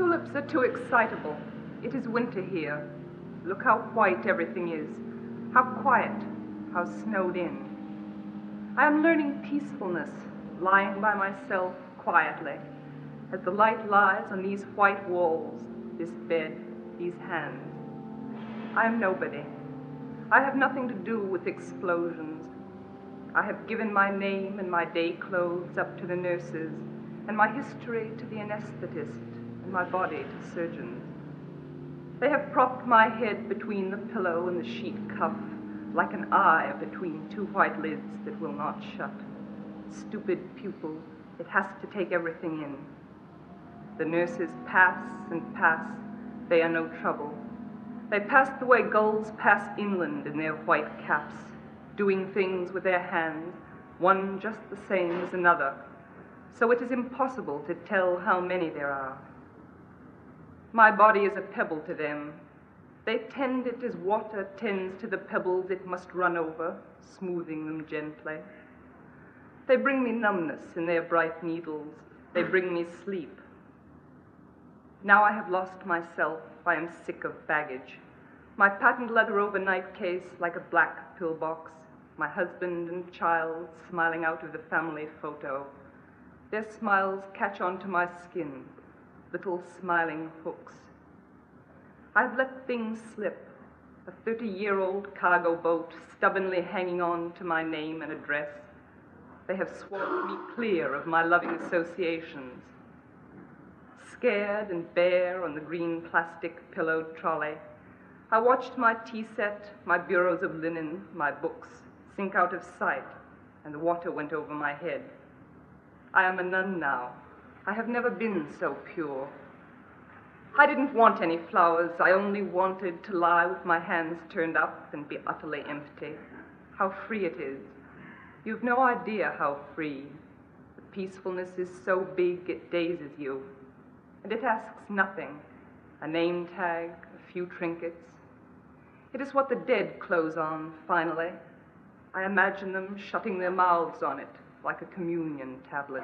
tulips are too excitable. It is winter here. Look how white everything is, how quiet, how snowed in. I am learning peacefulness, lying by myself quietly, as the light lies on these white walls, this bed, these hands. I am nobody. I have nothing to do with explosions. I have given my name and my day clothes up to the nurses, and my history to the anesthetist, my body to surgeons. They have propped my head between the pillow and the sheet cuff, like an eye between two white lids that will not shut. Stupid pupil, it has to take everything in. The nurses pass and pass, they are no trouble. They pass the way gulls pass inland in their white caps, doing things with their hands, one just the same as another, so it is impossible to tell how many there are. My body is a pebble to them. They tend it as water tends to the pebbles it must run over, smoothing them gently. They bring me numbness in their bright needles. They bring me sleep. Now I have lost myself. I am sick of baggage. My patent leather overnight case like a black pillbox. My husband and child smiling out of the family photo. Their smiles catch onto my skin little smiling hooks. I've let things slip, a 30 year old cargo boat stubbornly hanging on to my name and address. They have swamped me clear of my loving associations. Scared and bare on the green plastic pillowed trolley, I watched my tea set, my bureaus of linen, my books sink out of sight, and the water went over my head. I am a nun now, I have never been so pure. I didn't want any flowers. I only wanted to lie with my hands turned up and be utterly empty. How free it is. You've no idea how free. The peacefulness is so big it dazes you. And it asks nothing a name tag, a few trinkets. It is what the dead close on, finally. I imagine them shutting their mouths on it like a communion tablet.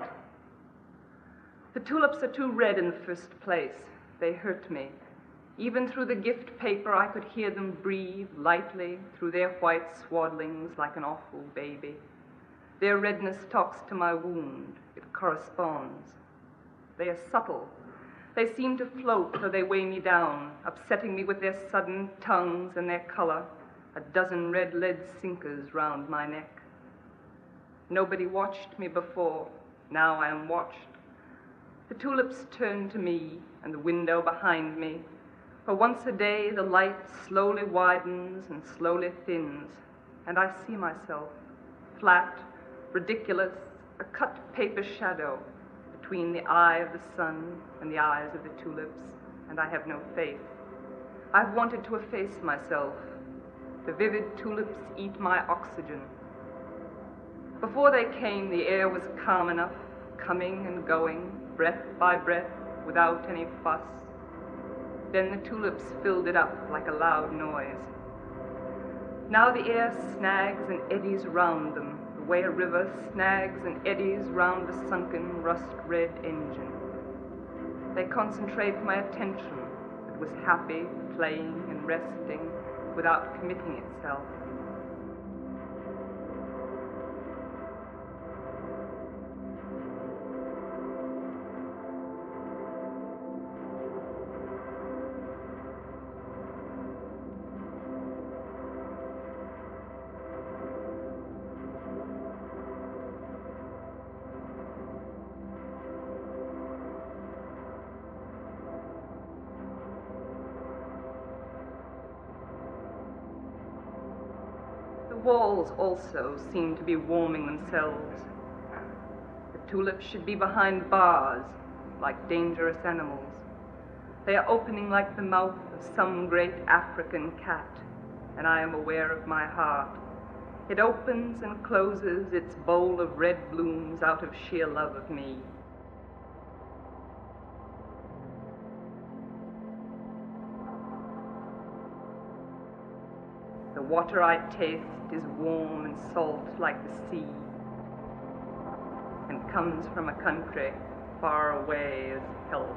The tulips are too red in the first place. They hurt me. Even through the gift paper, I could hear them breathe lightly through their white swaddlings like an awful baby. Their redness talks to my wound. It corresponds. They are subtle. They seem to float or they weigh me down, upsetting me with their sudden tongues and their color, a dozen red lead sinkers round my neck. Nobody watched me before. Now I am watched. The tulips turn to me and the window behind me, for once a day the light slowly widens and slowly thins, and I see myself, flat, ridiculous, a cut paper shadow between the eye of the sun and the eyes of the tulips, and I have no faith. I've wanted to efface myself. The vivid tulips eat my oxygen. Before they came, the air was calm enough, coming and going, breath by breath, without any fuss. Then the tulips filled it up like a loud noise. Now the air snags and eddies round them, the way a river snags and eddies round a sunken, rust red engine. They concentrate my attention that was happy, playing, and resting without committing itself. Walls also seem to be warming themselves. The tulips should be behind bars, like dangerous animals. They are opening like the mouth of some great African cat, and I am aware of my heart. It opens and closes its bowl of red blooms out of sheer love of me. Water I taste is warm and salt like the sea, and comes from a country far away as hell.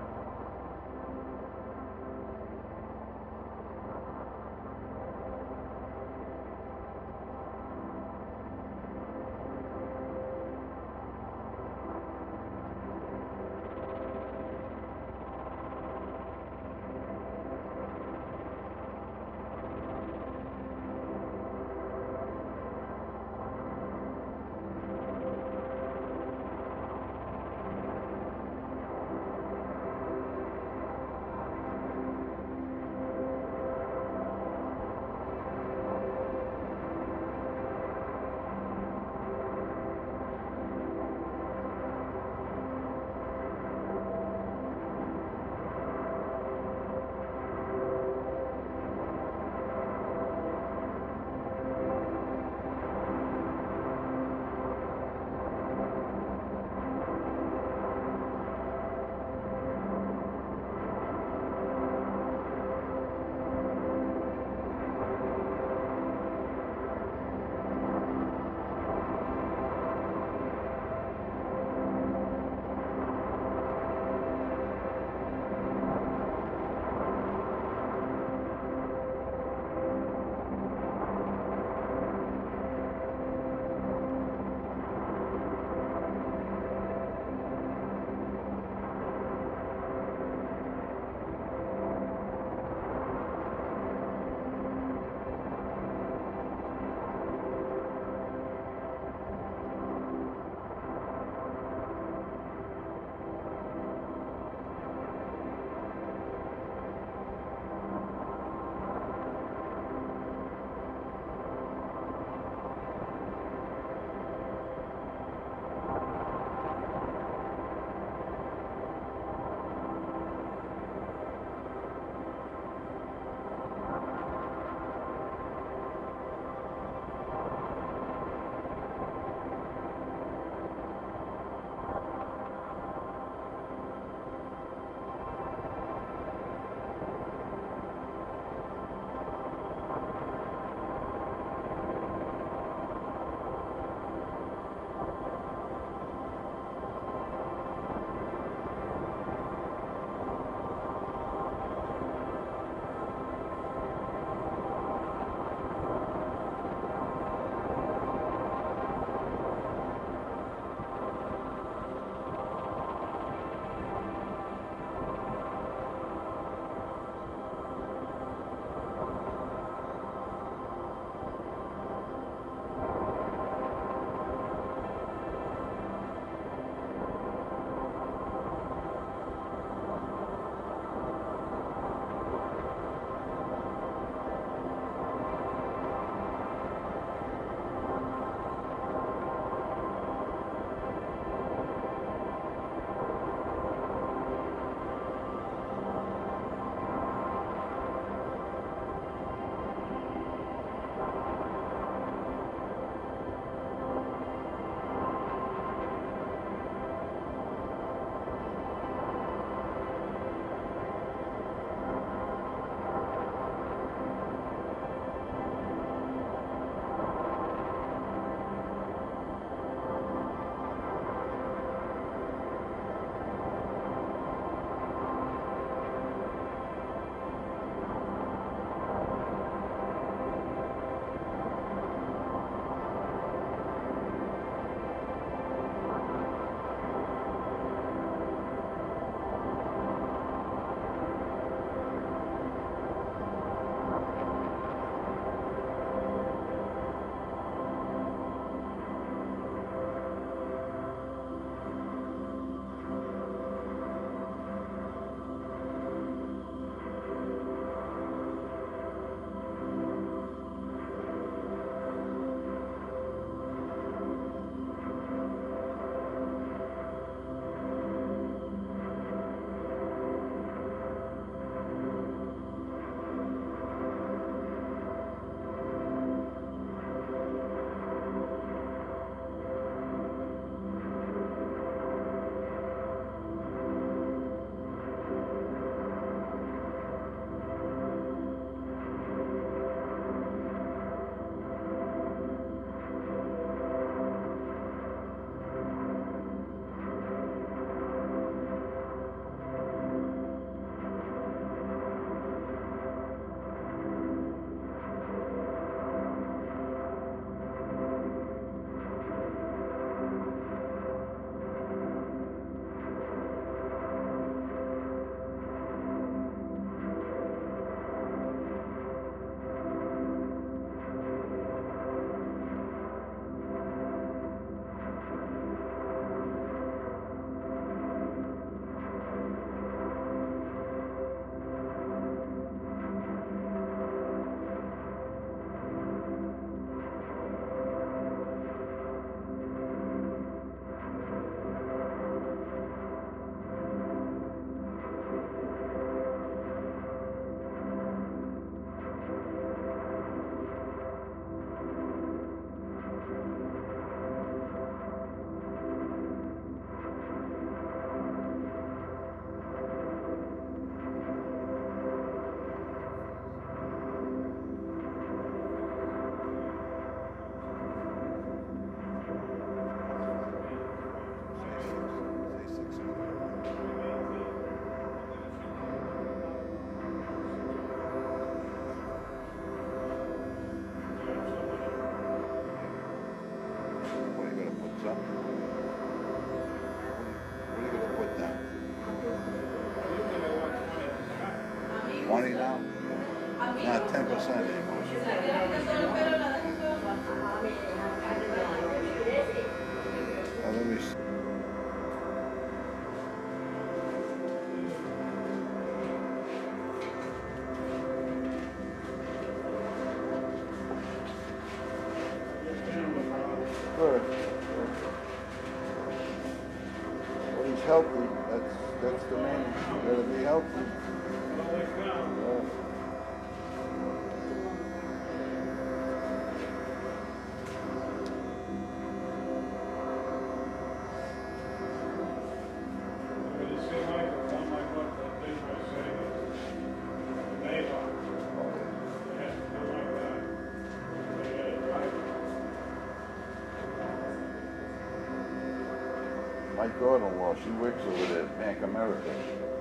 My daughter-in-law, she works over there at Bank America,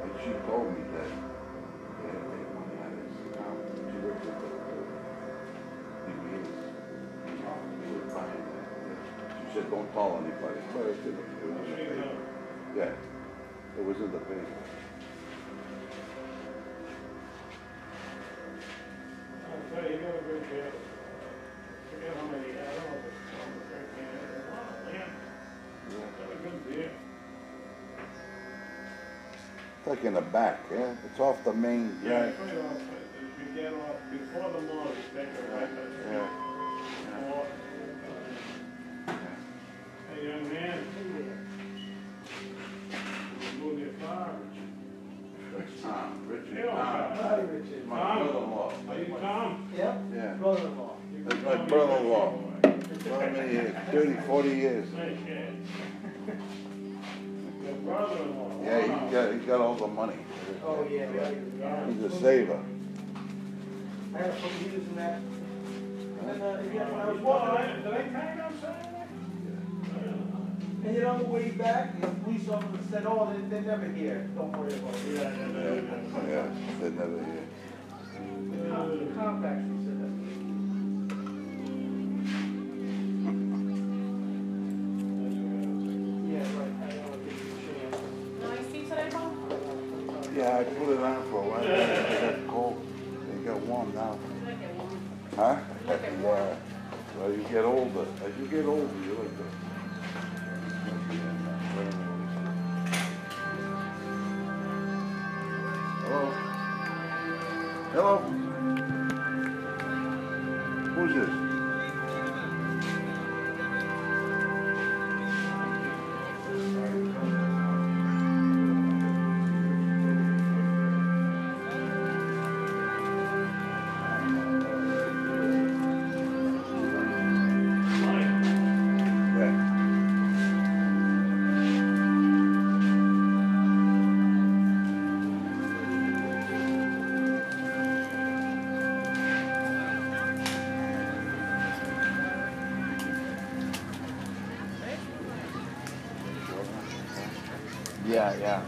and she told me that they had made money on this account. She works at the DBA's. She was buying that. She said, don't tell anybody, but it's in the, it was in the paper. Yeah, it was in the paper. Yeah. Like in the back, yeah? It's off the main Yeah, drag. right off, if you get off before the mall, you take a right, Yeah. Or- Hey, young man. Move your car. That's Tom, Richard Yeah, Tom. Hi, He's my brother-in-law. Are you Tom? Yep, Yeah, brother-in-law. that's my brother-in-law. How many years? Thirty, forty years. Yeah, Wow. he got, he got all the money. Oh, yeah, yeah. He's a saver. I had some years in that. And then, uh, yeah, when I was walking, Did I tell you I'm and you on the way back, the police officer said, oh, they, they're never here, don't worry about it. Yeah, yeah, Yeah, yeah. yeah, they never hear. Com- Comp On for a while, it got cold, it got warm now. Huh? Yeah, well, you get older, as you get older, you like to. Hello? Hello? Yeah, yeah.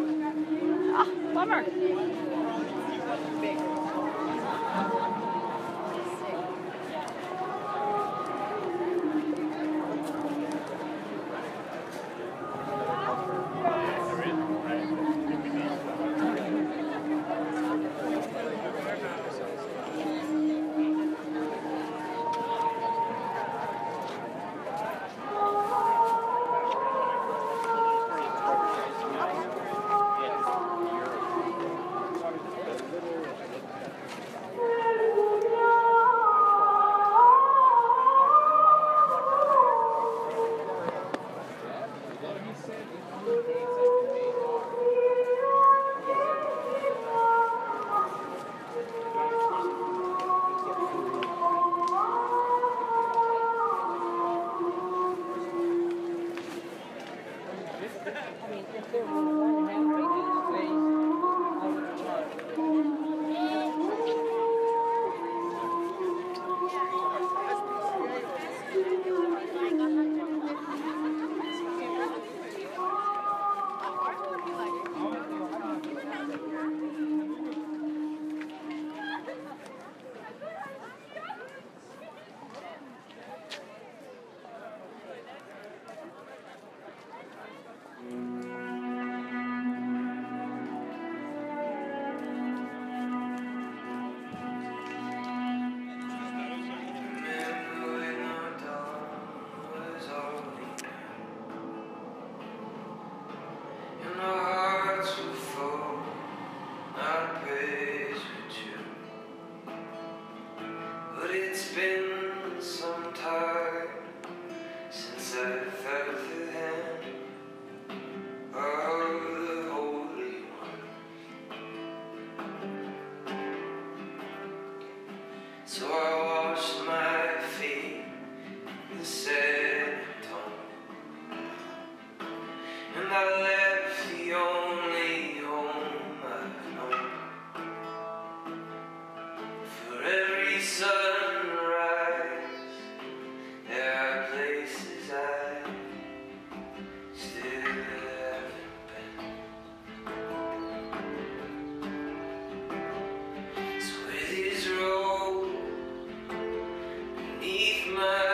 my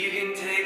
You can take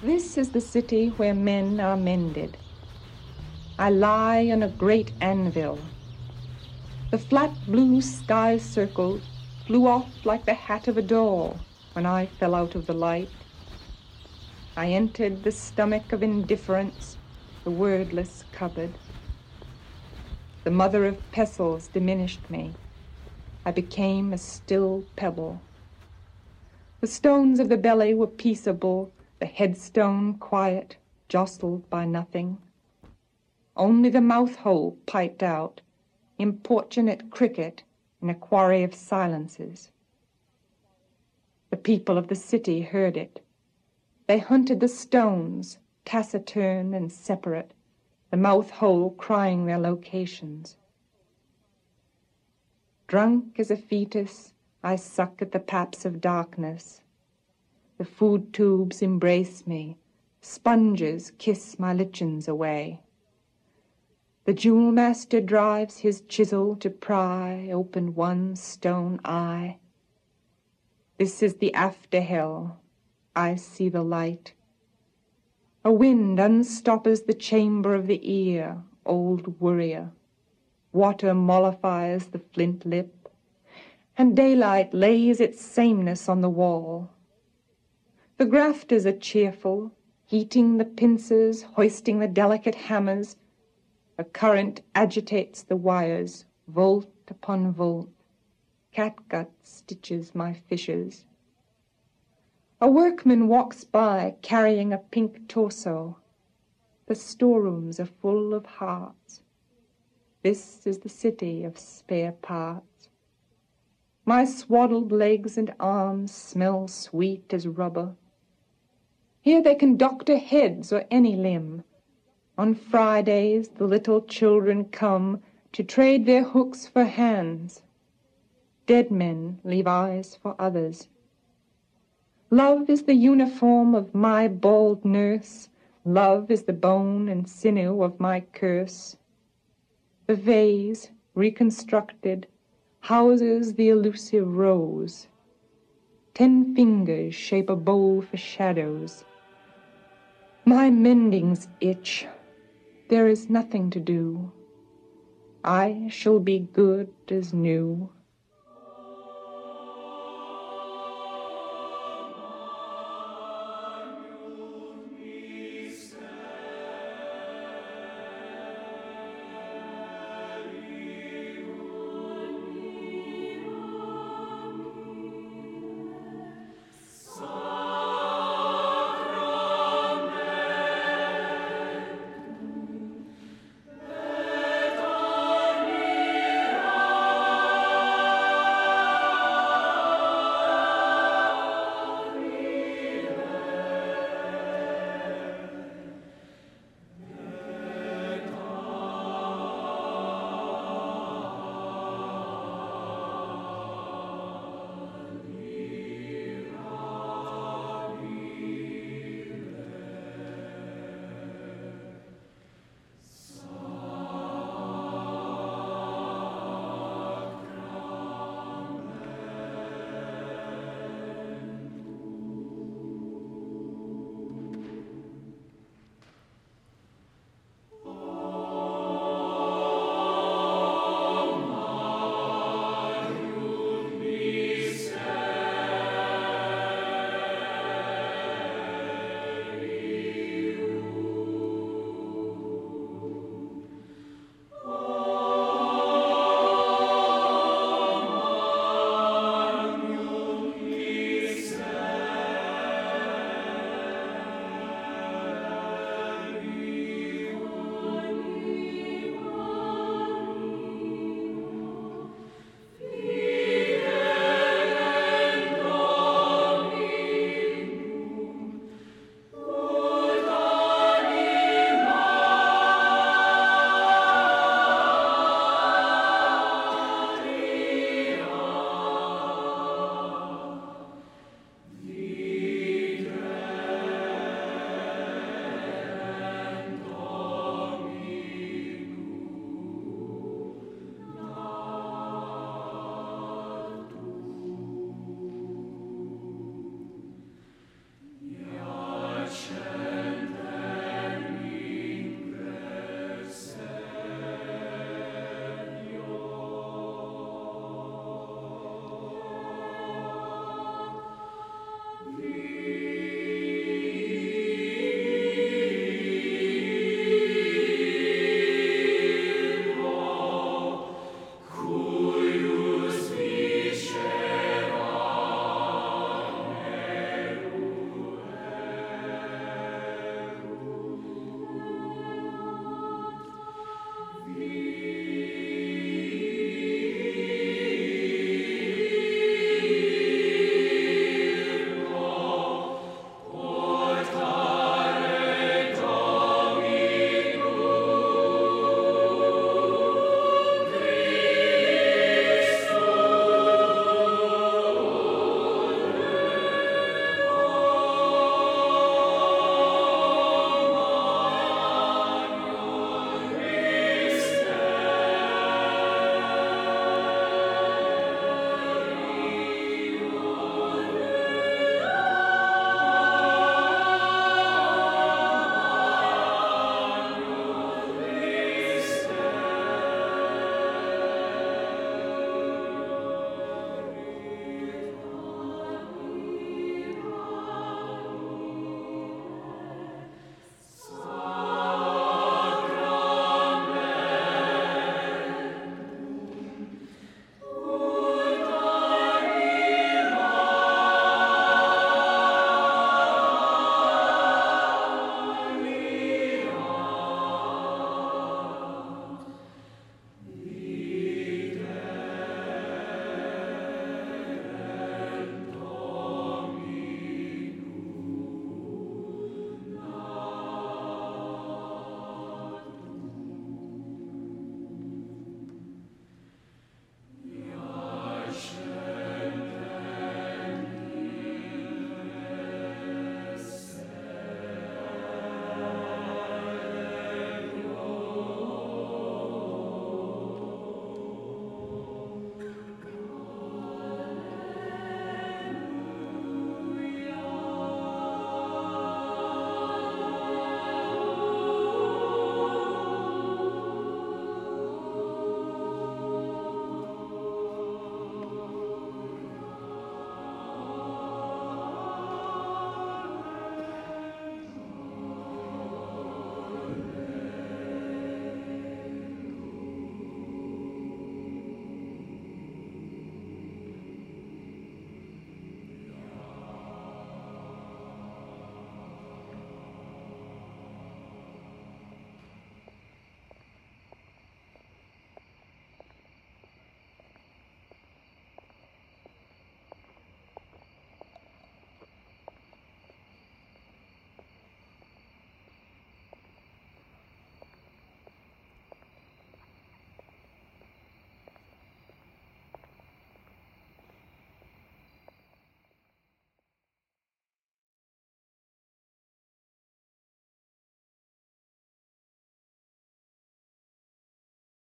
This is the city where men are mended. I lie on a great anvil. The flat blue sky circle flew off like the hat of a doll when I fell out of the light. I entered the stomach of indifference, the wordless cupboard. The mother of pestles diminished me. I became a still pebble. The stones of the belly were peaceable, the headstone quiet, jostled by nothing. Only the mouth hole piped out, importunate cricket in a quarry of silences. The people of the city heard it. They hunted the stones, taciturn and separate, the mouth hole crying their locations. Drunk as a fetus, I suck at the paps of darkness. The food tubes embrace me, sponges kiss my lichens away. The jewel master drives his chisel to pry open one stone eye. This is the after hell. I see the light. A wind unstoppers the chamber of the ear, old worrier. Water mollifies the flint lip, and daylight lays its sameness on the wall. The grafters are cheerful, heating the pincers, hoisting the delicate hammers. A current agitates the wires, volt upon volt. Catgut stitches my fissures. A workman walks by carrying a pink torso. The storerooms are full of hearts. This is the city of spare parts. My swaddled legs and arms smell sweet as rubber. Here they can doctor heads or any limb. On Fridays, the little children come to trade their hooks for hands. Dead men leave eyes for others. Love is the uniform of my bald nurse. Love is the bone and sinew of my curse. The vase, reconstructed, houses the elusive rose. Ten fingers shape a bowl for shadows. My mendings itch. There is nothing to do. I shall be good as new.